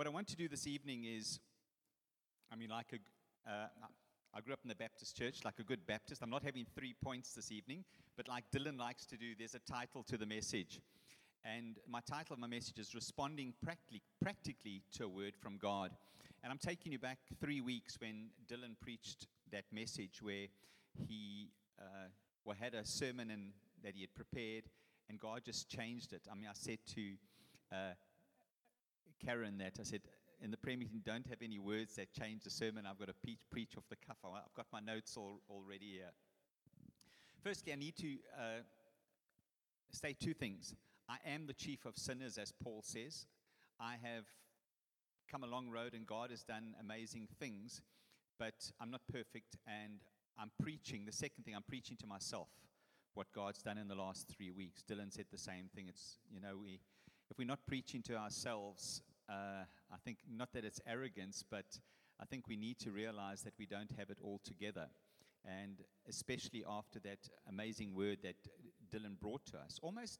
What I want to do this evening is, I mean, like a, uh, I grew up in the Baptist church, like a good Baptist. I'm not having three points this evening, but like Dylan likes to do, there's a title to the message. And my title of my message is Responding Practically, practically to a Word from God. And I'm taking you back three weeks when Dylan preached that message where he uh, well, had a sermon and, that he had prepared, and God just changed it. I mean, I said to uh, Karen that, I said, in the prayer meeting, don't have any words that change the sermon. I've got to preach, preach off the cuff. I've got my notes all, already here. Firstly, I need to uh, state two things. I am the chief of sinners, as Paul says. I have come a long road, and God has done amazing things, but I'm not perfect, and I'm preaching. The second thing, I'm preaching to myself what God's done in the last three weeks. Dylan said the same thing. It's, you know, we, if we're not preaching to ourselves, uh, I think not that it's arrogance, but I think we need to realize that we don't have it all together. And especially after that amazing word that Dylan brought to us, almost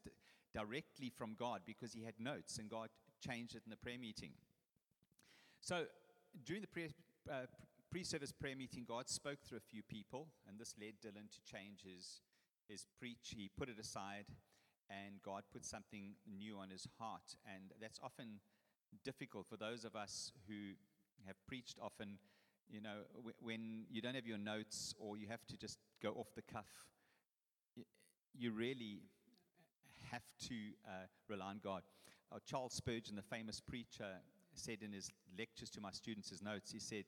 directly from God, because he had notes and God changed it in the prayer meeting. So during the pre, uh, pre-service prayer meeting, God spoke through a few people, and this led Dylan to change his, his preach. He put it aside, and God put something new on his heart. And that's often difficult for those of us who have preached often. You know, when you don't have your notes or you have to just go off the cuff, you really have to uh, rely on God. Uh, Charles Spurgeon, the famous preacher, said in his lectures to my students, his notes, he said,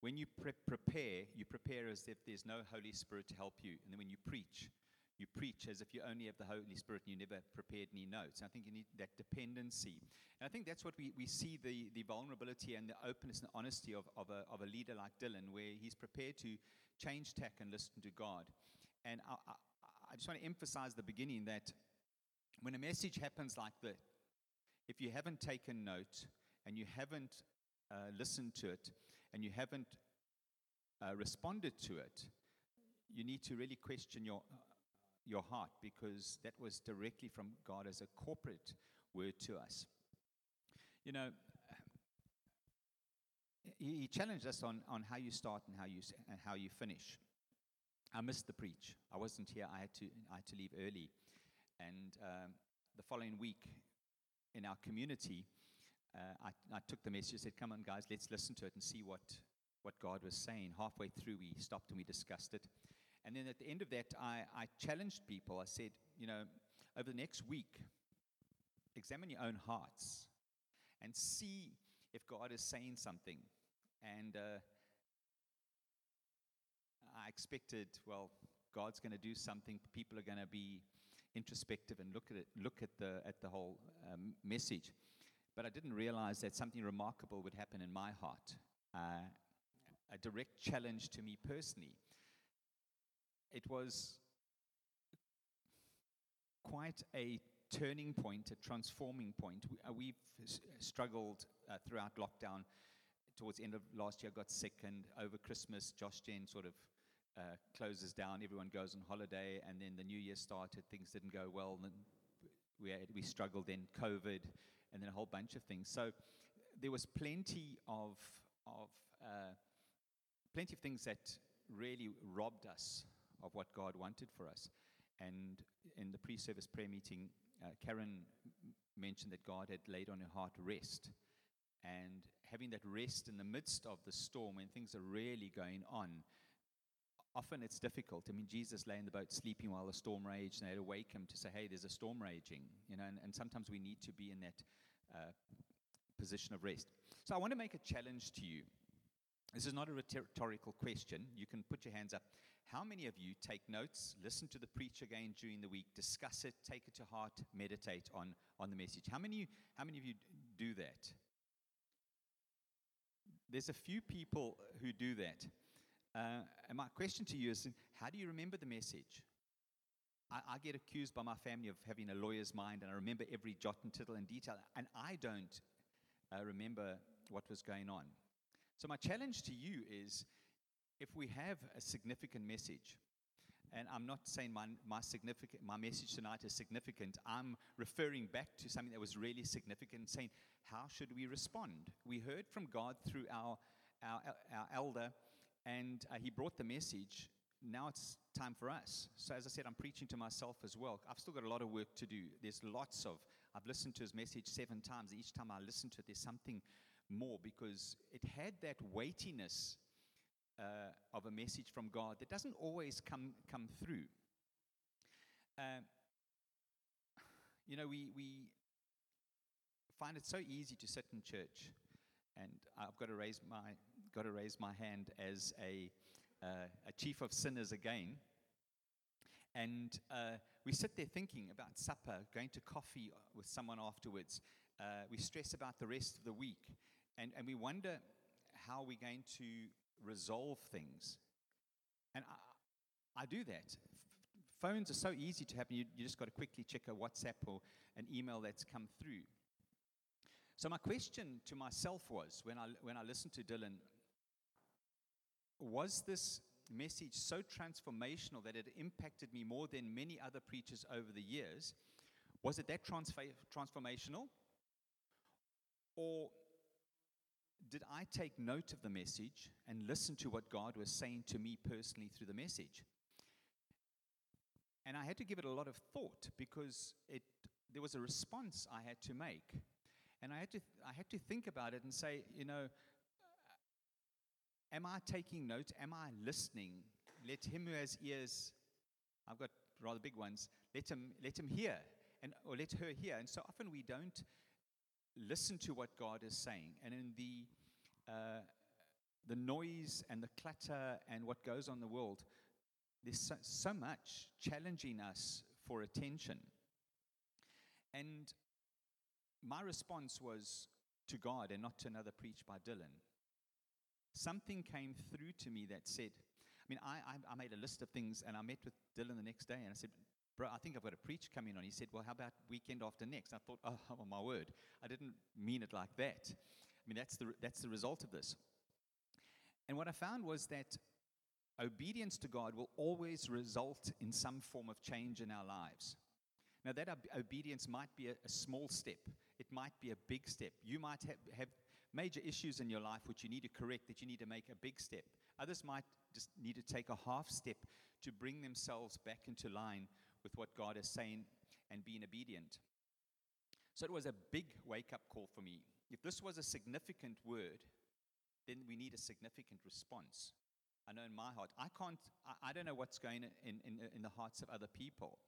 When you pre- prepare, you prepare as if there's no Holy Spirit to help you. And then when you preach, you preach as if you only have the Holy Spirit and you never prepared any notes. I think you need that dependency. And I think that's what we, we see the, the vulnerability and the openness and honesty of, of, a, of a leader like Dylan, where he's prepared to change tack and listen to God. And I, I, I just want to emphasize the beginning that when a message happens like that, if you haven't taken note and you haven't uh, listened to it and you haven't uh, responded to it, you need to really question your your heart because that was directly from God as a corporate word to us. You know, he challenged us on, on how you start and how you, and how you finish. I missed the preach. I wasn't here. I had to, I had to leave early. And um, the following week in our community, uh, I, I took the message, said, Come on, guys, let's listen to it and see what, what God was saying. Halfway through, we stopped and we discussed it. And then at the end of that, I, I challenged people. I said, you know, over the next week, examine your own hearts and see if God is saying something. And uh, I expected, well, God's going to do something. People are going to be introspective and look at it, look at the at the whole um, message. But I didn't realize that something remarkable would happen in my heart. Uh, a direct challenge to me personally it was quite a turning point, a transforming point. We, uh, we've s- struggled uh, throughout lockdown. Towards the end of last year, I got sick, and over Christmas, Josh Gen sort of uh, closes down. Everyone goes on holiday, and then the new year started. Things didn't go well, and we, had, we struggled. Then COVID, and then a whole bunch of things. So there was plenty of of uh, plenty of things that really robbed us of what God wanted for us. And in the pre service prayer meeting, uh, Karen mentioned that God had laid on her heart rest. And having that rest in the midst of the storm when things are really going on, often it's difficult. I mean, Jesus lay in the boat sleeping while the storm raged, and they had to wake him to say, hey, there's a storm raging. You know, and, and sometimes we need to be in that uh, position of rest. So I want to make a challenge to you. This is not a rhetorical question. You can put your hands up. How many of you take notes, listen to the preach again during the week, discuss it, take it to heart, meditate on, on the message? How many, how many of you do that? There's a few people who do that. Uh, and my question to you is how do you remember the message? I, I, get accused by my family of having a lawyer's mind, and I remember every jot and tittle and detail, and I don't uh, remember what was going on. So, my challenge to you is if we have a significant message, And I'm not saying my, my, significant, my message tonight is significant. I'm referring back to something that was really significant, saying, how should we respond? We heard from God through our, our, our elder, and uh, he brought the message. Now it's time for us. So, as I said, I'm preaching to myself as well. I've still got a lot of work to do. There's lots of, I've listened to his message seven times. Each time I listen to it, there's something more because it had that weightiness uh, of a message from God that doesn't always come, come through. Uh, you know, we, we find it so easy to sit in church, and I've got to raise my, got to raise my hand as a, uh, a chief of sinners again. And uh, we sit there thinking about supper, going to coffee with someone afterwards. Uh, we stress about the rest of the week. And, and we wonder how we're going to resolve things. And I, I do that. Phones are so easy to happen. You, you just got to quickly check a WhatsApp or an email that's come through. So, my question to myself was when I, when I listened to Dylan, was this message so transformational that it impacted me more than many other preachers over the years? Was it that transformational? Or did I take note of the message and listen to what God was saying to me personally through the message? And I had to give it a lot of thought because it, there was a response I had to make. And I had to, I had to think about it and say, you know, am I taking note? Am I listening? Let him who has ears, I've got rather big ones, let him, let him hear, and, or let her hear. And so often we don't listen to what God is saying. And in the, uh, the noise and the clutter and what goes on in the world, there's so, so much challenging us for attention. And my response was to God and not to another preach by Dylan. Something came through to me that said, I mean, I, I, I, made a list of things and I met with Dylan the next day and I said, Bro, I think I've got a preach coming on. He said, Well, how about weekend after next? I thought, Oh, oh my word. I didn't mean it like that. I mean, that's the, that's the result of this. And what I found was that obedience to God will always result in some form of change in our lives. Now, that ob- obedience might be a, a, small step, it might be a big step. You might have, have major issues in your life which you need to correct, that you need to make a big step. Others might just need to take a half step to bring themselves back into line with what God is saying and being obedient. So it was a big wake up call for me. If this was a significant word, then we need a significant response. I know in my heart, I can't, I, don't know what's going in, in, in the hearts of other people.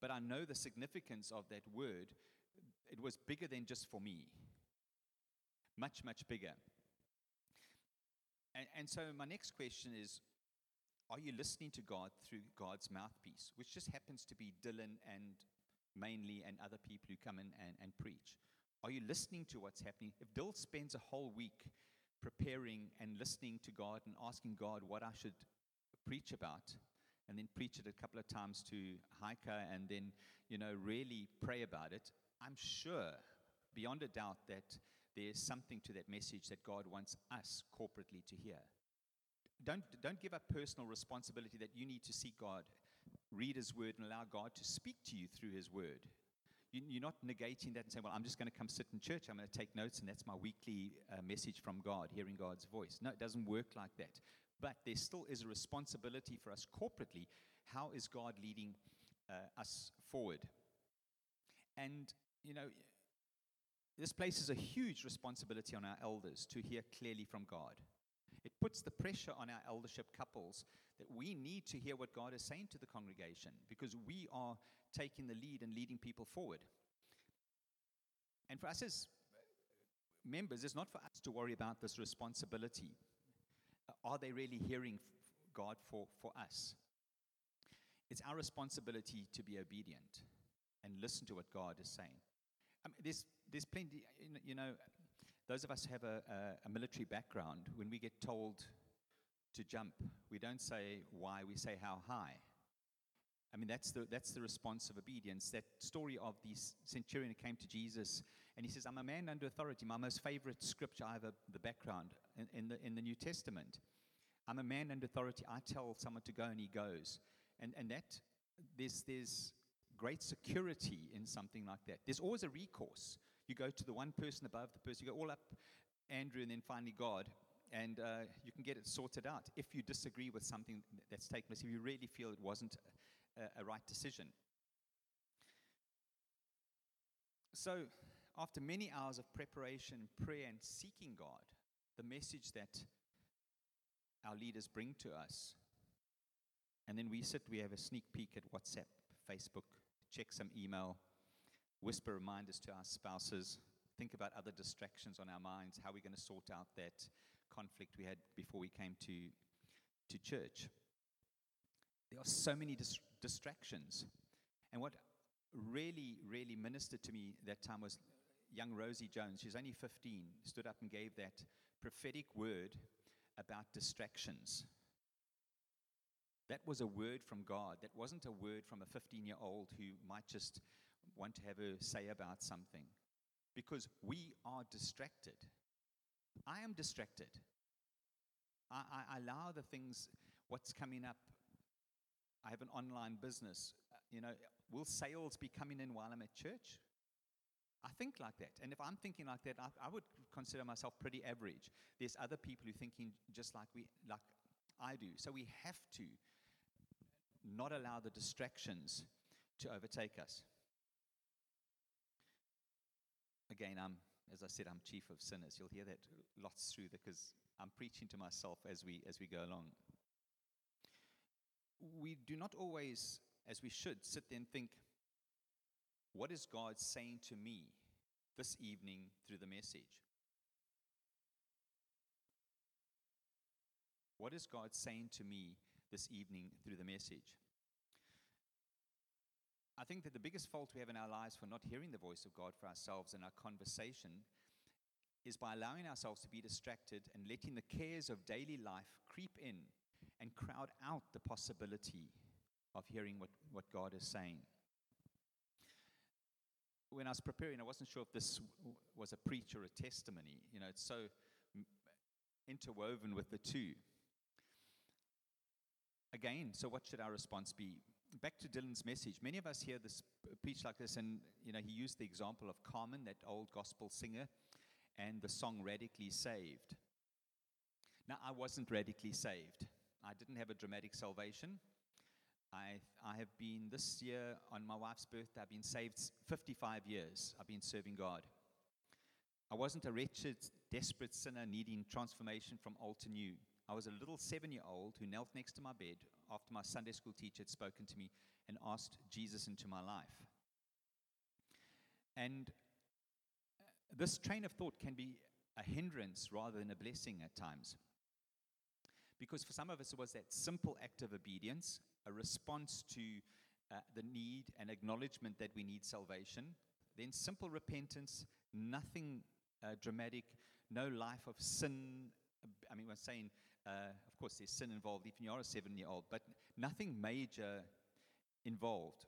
But I know the significance of that word. It was bigger than just for me, much, much bigger. And, and so, my next question is Are you listening to God through God's mouthpiece, which just happens to be Dylan and mainly and other people who come in and, and preach? Are you listening to what's happening? If Dill spends a whole week preparing and listening to God and asking God what I should preach about, and then preach it a couple of times to Heike and then, you know, really pray about it, I'm sure, beyond a doubt, that there's something to that message that God wants us corporately to hear. Don't, don't give up personal responsibility that you need to seek God, read His Word, and allow God to speak to you through His Word. You, are not negating that and saying, Well, I'm just going to come sit in church, I'm going to take notes, and that's my weekly uh, message from God, hearing God's voice. No, it doesn't work like that. But there still is a responsibility for us corporately. How is God leading uh, us forward? And, you know, this places a huge responsibility on our elders to hear clearly from God. It puts the pressure on our eldership couples that we need to hear what God is saying to the congregation because we are taking the lead and leading people forward. And for us as members, it's not for us to worry about this responsibility uh, are they really hearing God for, for us? It's our responsibility to be obedient and listen to what God is saying. I mean, there's, there's plenty, you know, those of us have a, a, a military background, when we get told to jump, we don't say why, we say how high. I mean, that's the, that's the response of obedience. That story of the centurion who came to Jesus and he says, I'm a man under authority. My most favorite scripture, I have a, the background in, in, the, in the New Testament. I'm a man under authority. I tell someone to go and he goes. and, and that, there's, there's great security in something like that. There's always a recourse. You go to the one person above the person, you go all up Andrew and then finally God, and uh, you can get it sorted out if you disagree with something that's taken place, if you really feel it wasn't a, a right decision. So, after many hours of preparation, prayer, and seeking God, the message that our leaders bring to us, and then we sit, we have a sneak peek at WhatsApp, Facebook, check some email, whisper reminders to our spouses, think about other distractions on our minds, how we're going to sort out that conflict we had before we came to, to church. There are so many dis- distractions. And what really, really ministered to me that time was young Rosie Jones. She's only 15, stood up and gave that prophetic word about distractions. That was a word from God. That wasn't a word from a 15 year old who might just want to have a say about something. Because we are distracted. I am distracted. I, I, allow the things, what's coming up. I have an online business. Uh, you know, will sales be coming in while I'm at church? I think like that. And if I'm thinking like that, I, I, would consider myself pretty average. There's other people who are thinking just like we like I do. So we have to not allow the distractions to overtake us. Again, I'm as I said, I'm chief of sinners. You'll hear that lots through because I'm preaching to myself as we as we go along. We do not always, as we should, sit there and think, what is God saying to me this evening through the message? What is God saying to me this evening through the message? I think that the biggest fault we have in our lives for not hearing the voice of God for ourselves in our conversation is by allowing ourselves to be distracted and letting the cares of daily life creep in and crowd out the possibility of hearing what, what God is saying. When I was preparing, I wasn't sure if this was a preach or a testimony. You know, it's so interwoven with the two. Again, so what should our response be? Back to Dylan's message. Many of us hear this preach like this, and you know, he used the example of Carmen, that old gospel singer, and the song Radically Saved. Now, I wasn't radically saved. I didn't have a dramatic salvation. I, I have been this year on my wife's birthday, I've been saved 55 years. I've been serving God. I wasn't a wretched, desperate sinner needing transformation from old to new. I was a little seven year old who knelt next to my bed after my Sunday school teacher had spoken to me and asked Jesus into my life. And uh, this train of thought can be a hindrance rather than a blessing at times. Because for some of us, it was that simple act of obedience, a response to uh, the need and acknowledgement that we need salvation, then simple repentance, nothing uh, dramatic, no life of sin. I mean, we're saying uh, of course, there's sin involved, even you are a seven year old, but nothing major involved.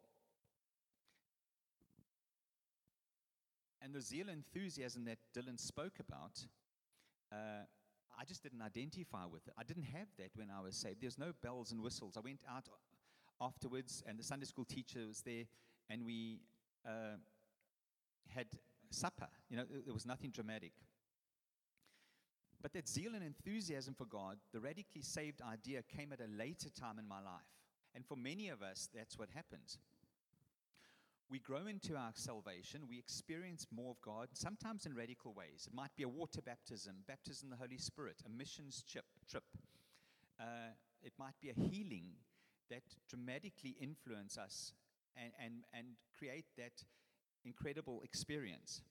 And the zeal and enthusiasm that Dylan spoke about, uh, I just didn't identify with it. I didn't have that when I was saved. There's no bells and whistles. I went out afterwards, and the Sunday school teacher was there, and we uh, had supper. You know, there was nothing dramatic. But that zeal and enthusiasm for God, the radically saved idea, came at a later time in my life. And for many of us, that's what happens. We grow into our salvation, we experience more of God, sometimes in radical ways. It might be a water baptism, baptism in the Holy Spirit, a missions trip. Uh, it might be a healing that dramatically influence us and, and, and create that incredible experience.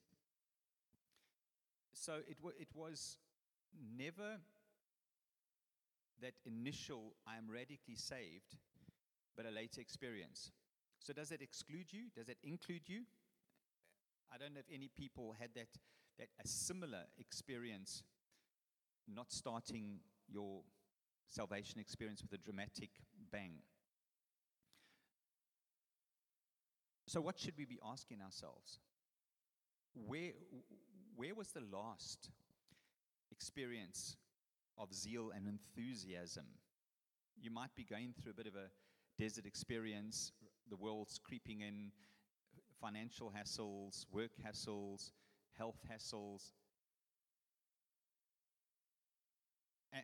So it, w- it was never that initial, I am radically saved, but a later experience. So, does that exclude you? Does that include you? I don't know if any people had that, that a similar experience, not starting your salvation experience with a dramatic bang. So, what should we be asking ourselves? Where, where was the last experience of zeal and enthusiasm. You might be going through a bit of a desert experience, the world's creeping in, financial hassles, work hassles, health hassles.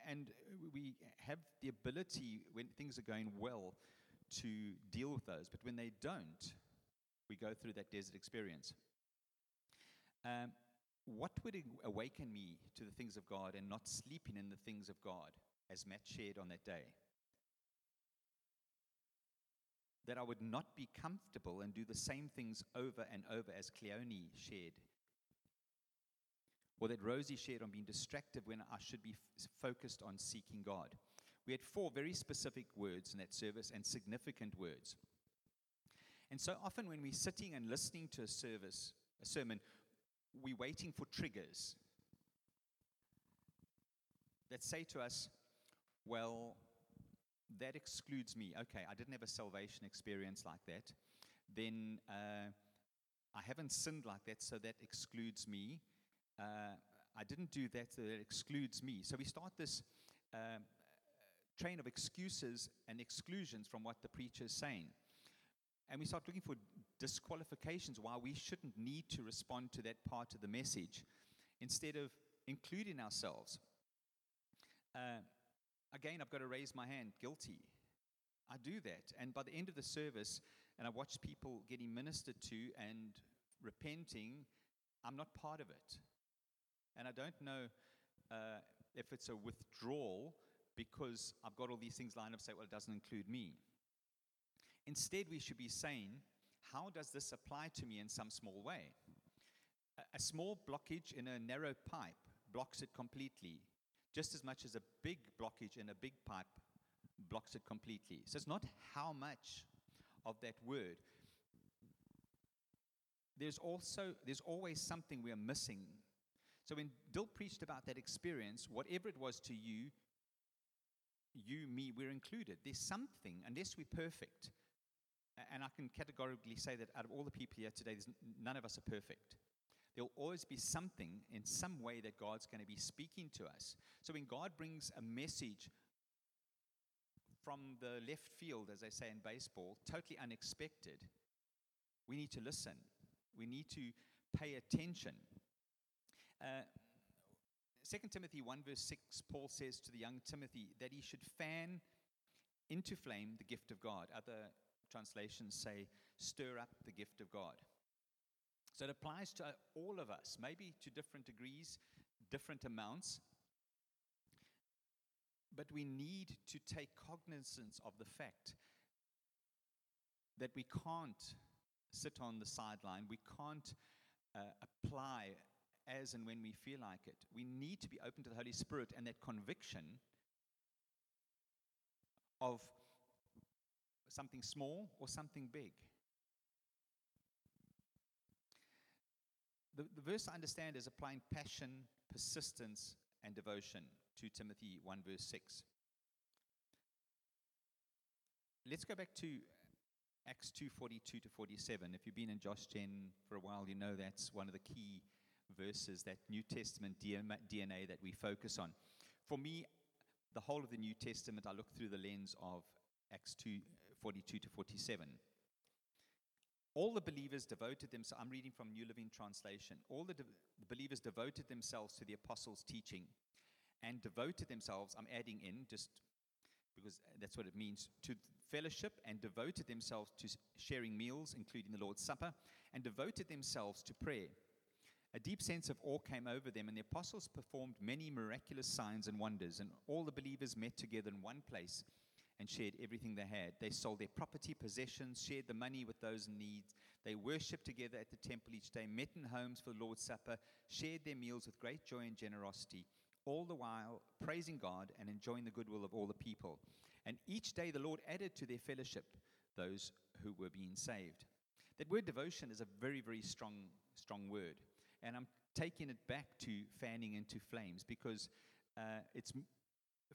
And we have the ability, when things are going well, to deal with those. But when they don't, we go through that desert experience. Um, what would awaken me to the things of God and not sleeping in the things of God, as Matt shared on that day? That I would not be comfortable and do the same things over and over as Cleone shared. Or that Rosie shared on being distracted when I should be f- focused on seeking God. We had four very specific words in that service and significant words. And so often when we're sitting and listening to a service, a sermon, we're waiting for triggers that say to us, well, that excludes me. Okay, I didn't have a salvation experience like that. Then uh, I haven't sinned like that, so that excludes me. Uh, I didn't do that, so that excludes me. So we start this um, train of excuses and exclusions from what the preacher is saying. And we start looking for disqualifications why we shouldn't need to respond to that part of the message instead of including ourselves. Uh, again, I've got to raise my hand guilty. I do that. And by the end of the service, and I watch people getting ministered to and repenting, I'm not part of it. And I don't know uh, if it's a withdrawal because I've got all these things lined up, say, well, it doesn't include me. Instead, we should be saying, how does this apply to me in some small way? A, small blockage in a narrow pipe blocks it completely, just as much as a big blockage in a big pipe blocks it completely. So it's not how much of that word. There's also there's always something we are missing. So when Dill preached about that experience, whatever it was to you, you, me, we're included. There's something, unless we're perfect. And I can categorically say that out of all the people here today, none of us are perfect. There'll always be something in some way that God's going to be speaking to us. So when God brings a message from the left field, as they say in baseball, totally unexpected, we need to listen. We need to pay attention. Uh, 2 Timothy 1, verse 6, Paul says to the young Timothy that he should fan into flame the gift of God. Other translations say, stir up the gift of God. So it applies to all of us, maybe to different degrees, different amounts. But we need to take cognizance of the fact that we can't sit on the sideline, we can't uh, apply as and when we feel like it. We need to be open to the Holy Spirit and that conviction of something small or something big. The, the verse I understand is applying passion, persistence, and devotion to Timothy 1, verse 6. Let's go back to Acts 2 42 to 47. If you've been in Josh Gen for a while, you know that's one of the key verses, that New Testament DNA that we focus on. For me, the whole of the New Testament, I look through the lens of Acts 2 42 to 47. All the believers devoted themselves, I'm reading from New Living Translation. All the, de- the believers devoted themselves to the apostles' teaching and devoted themselves, I'm adding in just because that's what it means, to fellowship and devoted themselves to sharing meals, including the Lord's Supper, and devoted themselves to prayer. A deep sense of awe came over them, and the apostles performed many miraculous signs and wonders, and all the believers met together in one place and shared everything they had. They sold their property, possessions, shared the money with those in need. They worshipped together at the temple each day, met in homes for the Lord's Supper, shared their meals with great joy and generosity, all the while praising God and enjoying the goodwill of all the people. And each day the Lord added to their fellowship those who were being saved. That word devotion is a very, very strong, strong word. And I'm taking it back to fanning into flames because uh, it's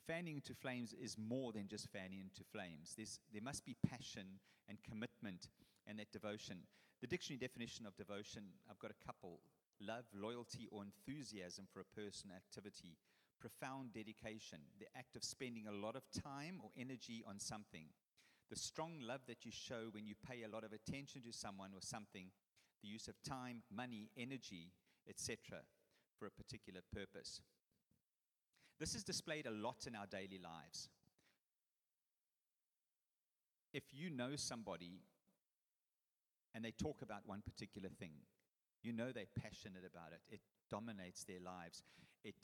fanning into flames is more than just fanning into flames. There's, there must be passion and commitment and that devotion. The dictionary definition of devotion, I've got a couple love, loyalty, or enthusiasm for a person, activity, profound dedication, the act of spending a lot of time or energy on something, the strong love that you show when you pay a lot of attention to someone or something, the use of time, money, energy, etc., for a particular purpose. This is displayed a lot in our daily lives. If you know somebody and they talk about one particular thing, you know they're passionate about it. It dominates their lives. It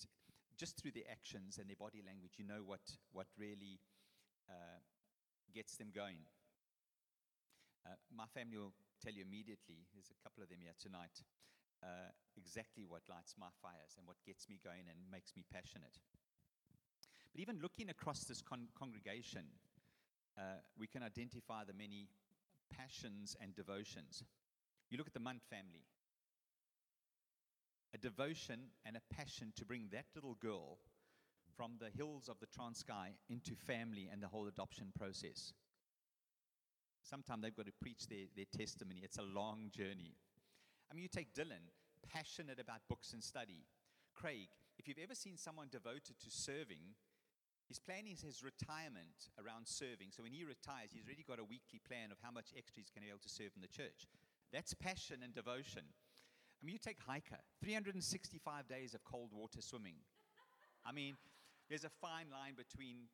just through their actions and their body language, you know what what really uh, gets them going. Uh, my family will tell you immediately. There's a couple of them here tonight. Uh, exactly what lights my fires and what gets me going and makes me passionate. But even looking across this con- congregation, uh, we can identify the many passions and devotions. You look at the Munt family a devotion and a passion to bring that little girl from the hills of the Transkei into family and the whole adoption process. Sometimes they've got to preach their, their testimony. It's a long journey. I mean, you take Dylan, passionate about books and study. Craig, if you've ever seen someone devoted to serving, he's planning his retirement around serving. So when he retires, he's already got a weekly plan of how much extra he's going to be able to serve in the church. That's passion and devotion. I mean, you take Heike, 365 days of cold water swimming. I mean, there's a fine line between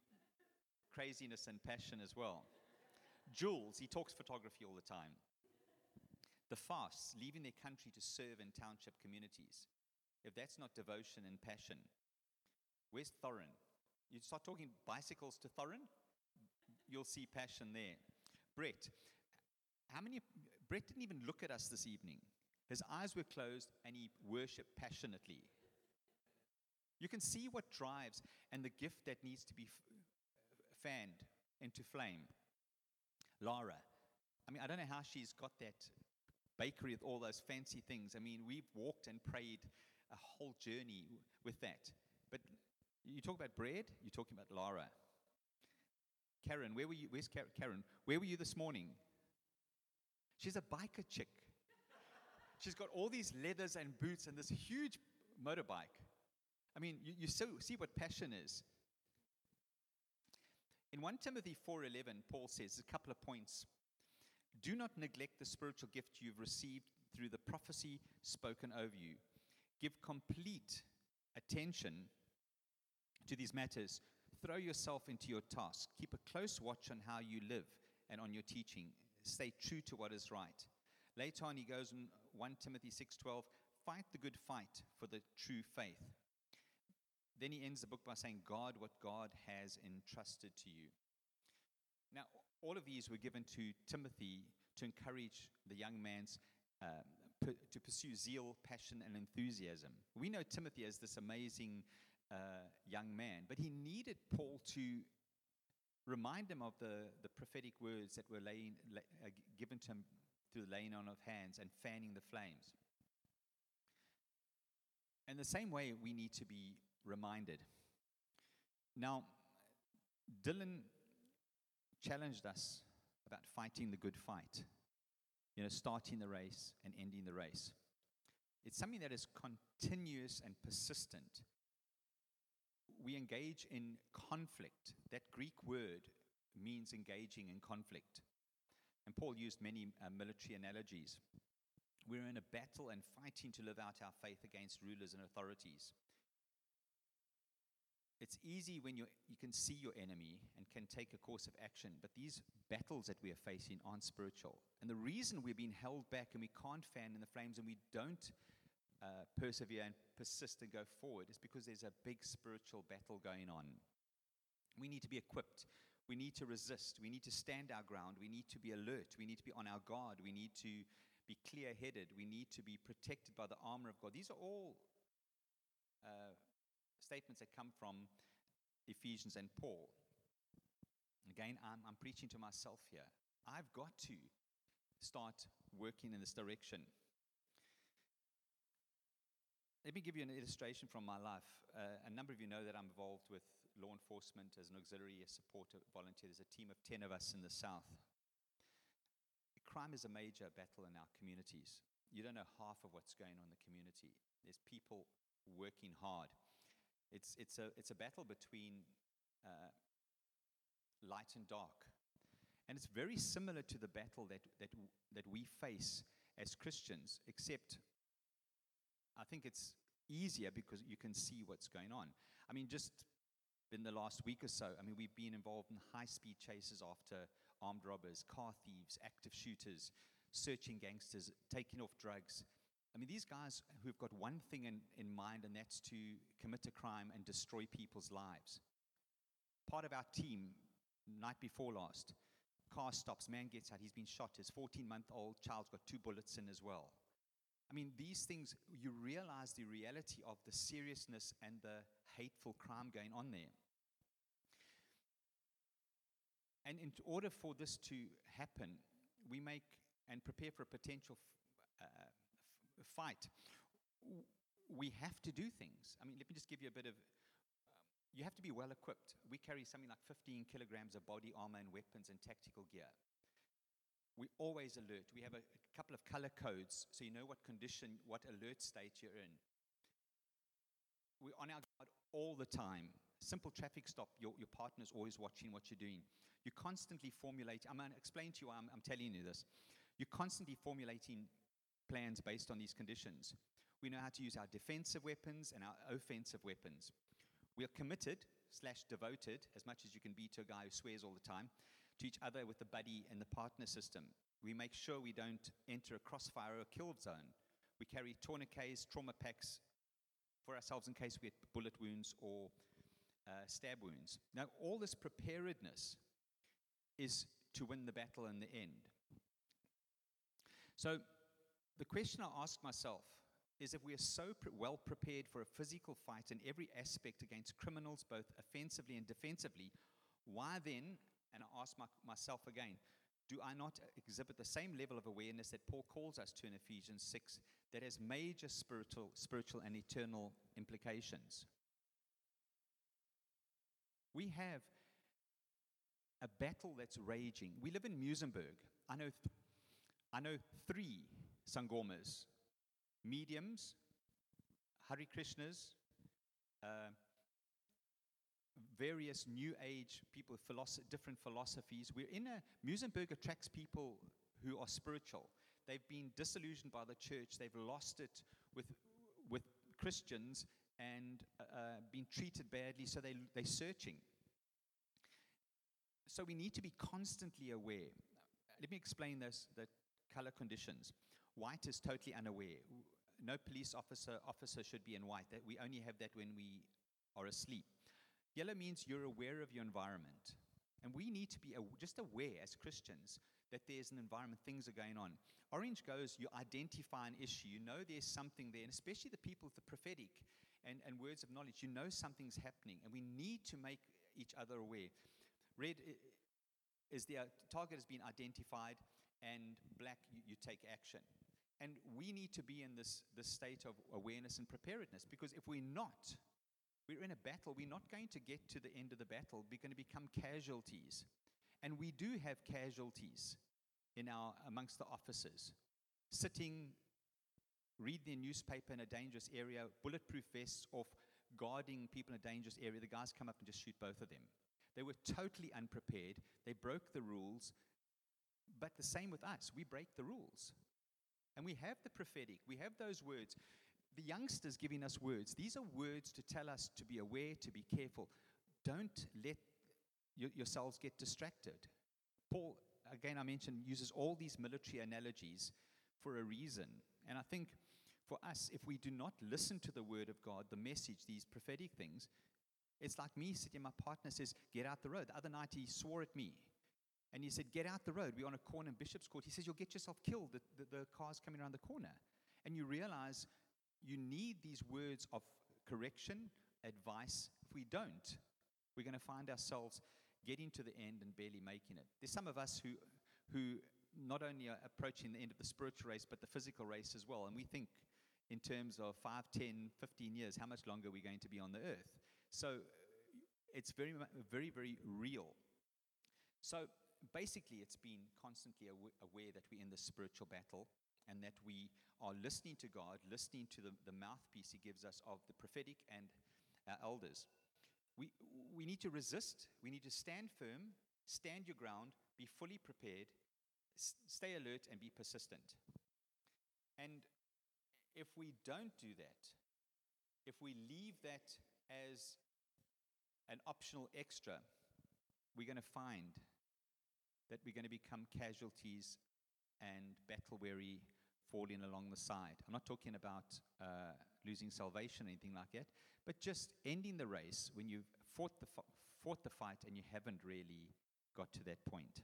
craziness and passion as well. Jules, he talks photography all the time. The fasts, leaving their country to serve in township communities. If that's not devotion and passion, where's Thorin? You start talking bicycles to Thorin, you'll see passion there. Brett, how many? Brett didn't even look at us this evening. His eyes were closed and he worshiped passionately. You can see what drives and the gift that needs to be f- fanned into flame. Lara, I mean, I don't know how she's got that bakery with all those fancy things. I mean, we've walked and prayed a whole journey with that. You talk about bread, you're talking about Lara. Karen, where were you? Where's Karen? Where were you this morning? She's a biker chick. She's got all these leathers and boots and this huge motorbike. I mean, you, you so, see what passion is. In 1 Timothy 4:11, Paul says a couple of points. Do not neglect the spiritual gift you've received through the prophecy spoken over you. Give complete attention to these matters. Throw yourself into your task. Keep a close watch on how you live and on your teaching. Stay true to what is right. Later on, he goes in 1 Timothy 6:12, "Fight the good fight for the true faith." Then he ends the book by saying, "Guard what God has entrusted to you." Now, all of these were given to Timothy to encourage the young man's um, p- to pursue zeal, passion, and enthusiasm. We know Timothy as this amazing uh, young man, but he needed Paul to remind him of the, the prophetic words that were laying, uh, given to him through the laying on of hands and fanning the flames. In the same way, we need to be reminded. Now, Dylan challenged us about fighting the good fight, you know, starting the race and ending the race. It's something that is continuous and persistent. We engage in conflict. That Greek word means engaging in conflict. And Paul used many uh, military analogies. We're in a battle and fighting to live out our faith against rulers and authorities. It's easy when you you can see your enemy and can take a course of action, but these battles that we are facing aren't spiritual. And the reason we're being held back and we can't fan in the flames and we don't uh, persevere and persist and go forward is because there's a big spiritual battle going on. We need to be equipped. We need to resist. We need to stand our ground. We need to be alert. We need to be on our guard. We need to be clear headed. We need to be protected by the armor of God. These are all uh, statements that come from Ephesians and Paul. Again, I'm, I'm preaching to myself here. I've got to start working in this direction. Let me give you an illustration from my life. Uh, a number of you know that I'm involved with law enforcement, as an auxiliary, a supporter volunteer. There's a team of 10 of us in the South. Crime is a major battle in our communities. You don't know half of what's going on in the community. There's people working hard. It's, it's, a, it's a battle between uh, light and dark. And it's very similar to the battle that, that, that we face as Christians, except I think it's easier because you can see what's going on. I mean, just in the last week or so, I mean, we've been involved in high speed chases after armed robbers, car thieves, active shooters, searching gangsters, taking off drugs. I mean, these guys who've got one thing in, in mind, and that's to commit a crime and destroy people's lives. Part of our team, night before last, car stops, man gets out, he's been shot, his 14 month old child's got two bullets in as well. I mean, these things, you realize the reality of the seriousness and the hateful crime going on there. And in order for this to happen, we make and prepare for a potential uh, fight. We have to do things. I mean, let me just give you a bit of. Um, you have to be well equipped. We carry something like 15 kilograms of body armor and weapons and tactical gear. We're always alert. We have a, a couple of color codes so you know what condition, what alert state you're in. We're on our guard all the time. Simple traffic stop, your, your partner's always watching what you're doing. You constantly formulate, I'm going to explain to you why I'm, I'm telling you this. You're constantly formulating plans based on these conditions. We know how to use our defensive weapons and our offensive weapons. We are committed slash devoted, as much as you can be to a guy who swears all the time, to each other with the buddy and the partner system. We make sure we don't enter a crossfire or a kill zone. We carry tourniquets, trauma packs for ourselves in case we get bullet wounds or uh, stab wounds. Now, all this preparedness is to win the battle in the end. So, the question I ask myself is if we are so pre- well prepared for a physical fight in every aspect against criminals, both offensively and defensively, why then, and I ask my, myself again, do I not exhibit the same level of awareness that Paul calls us to in Ephesians 6 that has major spiritual, spiritual and eternal implications? We have a battle that's raging. We live in Muizenberg. I know, th- I know three Sangomas, mediums, Hare Krishnas, uh, various New Age people, philosoph- different philosophies. We're in a Muizenberg attracts people who are spiritual. They've been disillusioned by the church. They've lost it with with Christians and uh, uh been treated badly. So they they're searching. So we need to be constantly aware. Let me explain this: the color conditions. White is totally unaware. No police officer officer should be in white. That we only have that when we are asleep. Yellow means you're aware of your environment. And we need to be just aware as Christians that there's an environment, things are going on. Orange goes, you identify an issue, you know there's something there, and especially the people with the prophetic and, and words of knowledge, you know something's happening, and we need to make each other aware. Red is the uh, target has been identified, and black, you, you take action. And we need to be in this, this state of awareness and preparedness because if we're not, we're in a battle. We're not going to get to the end of the battle. We're going to become casualties. And we do have casualties in our amongst the officers. Sitting, read their newspaper in a dangerous area, bulletproof vests off, guarding people in a dangerous area. The guys come up and just shoot both of them. They were totally unprepared. They broke the rules. But the same with us. We break the rules. And we have the prophetic. We have those words the youngsters giving us words. These are words to tell us to be aware, to be careful. Don't let yourselves get distracted. Paul, again, I mentioned, uses all these military analogies for a reason. And I think for us, if we do not listen to the word of God, the message, these prophetic things, it's like me sitting, my partner says, Get out the road. The other night he swore at me. And he said, Get out the road. We're on a corner in Bishop's Court. He says, You'll get yourself killed. The, the, the car's coming around the corner. And you realize you need these words of correction, advice. If we don't, we're going to find ourselves getting to the end and barely making it. There's some of us who, who not only are approaching the end of the spiritual race, but the physical race as well. And we think in terms of 5, 10, 15 years, how much longer are we going to be on the earth? So it's very, very, very real. So basically, it's been constantly awa- aware that we're in this spiritual battle and that we are listening to God, listening to the, the mouthpiece He gives us of the prophetic and our elders. We, we need to resist, we need to stand firm, stand your ground, be fully prepared, s- stay alert, and be persistent. And if we don't do that, if we leave that as an optional extra, we're going to find that we're going to become casualties and battle weary, falling along the side. I'm not talking about uh, losing salvation or anything like that, but just ending the race when you've fought the, fought the fight and you haven't really got to that point.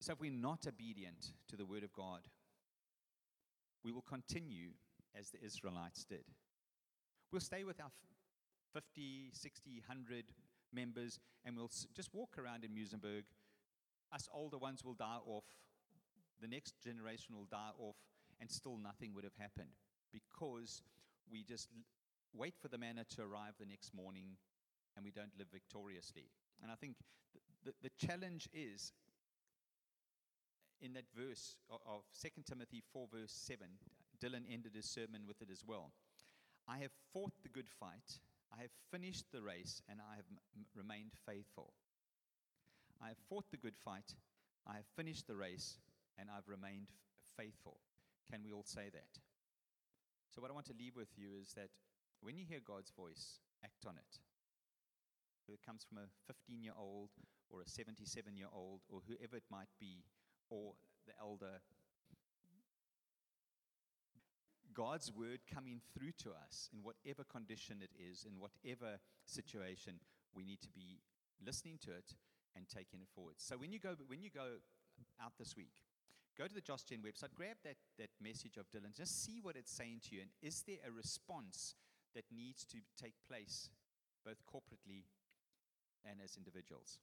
So if we're not obedient to the word of God, we will continue as the Israelites did. We'll stay with our 50, 60, 100 members and we'll just walk around in Muizenberg. Us older ones will die off, the next generation will die off, and still nothing would have happened because we just wait for the manna to arrive the next morning and we don't live victoriously. And I think th- the, the challenge is in that verse of, of 2 Timothy 4, verse 7, Dylan ended his sermon with it as well. I have fought the good fight, I have finished the race, and I have m- remained faithful. I have fought the good fight, I have finished the race, and I've remained faithful. Can we all say that? So, what I want to leave with you is that when you hear God's voice, act on it. Whether it comes from a 15 year old or a 77 year old or whoever it might be, or the elder. God's word coming through to us in whatever condition it is, in whatever situation, we need to be listening to it and taking it forward. So when you go, when you go out this week, go to the Josh Gen website, grab that, that message of Dylan, just see what it's saying to you, and is there a response that needs to take place both corporately and as individuals?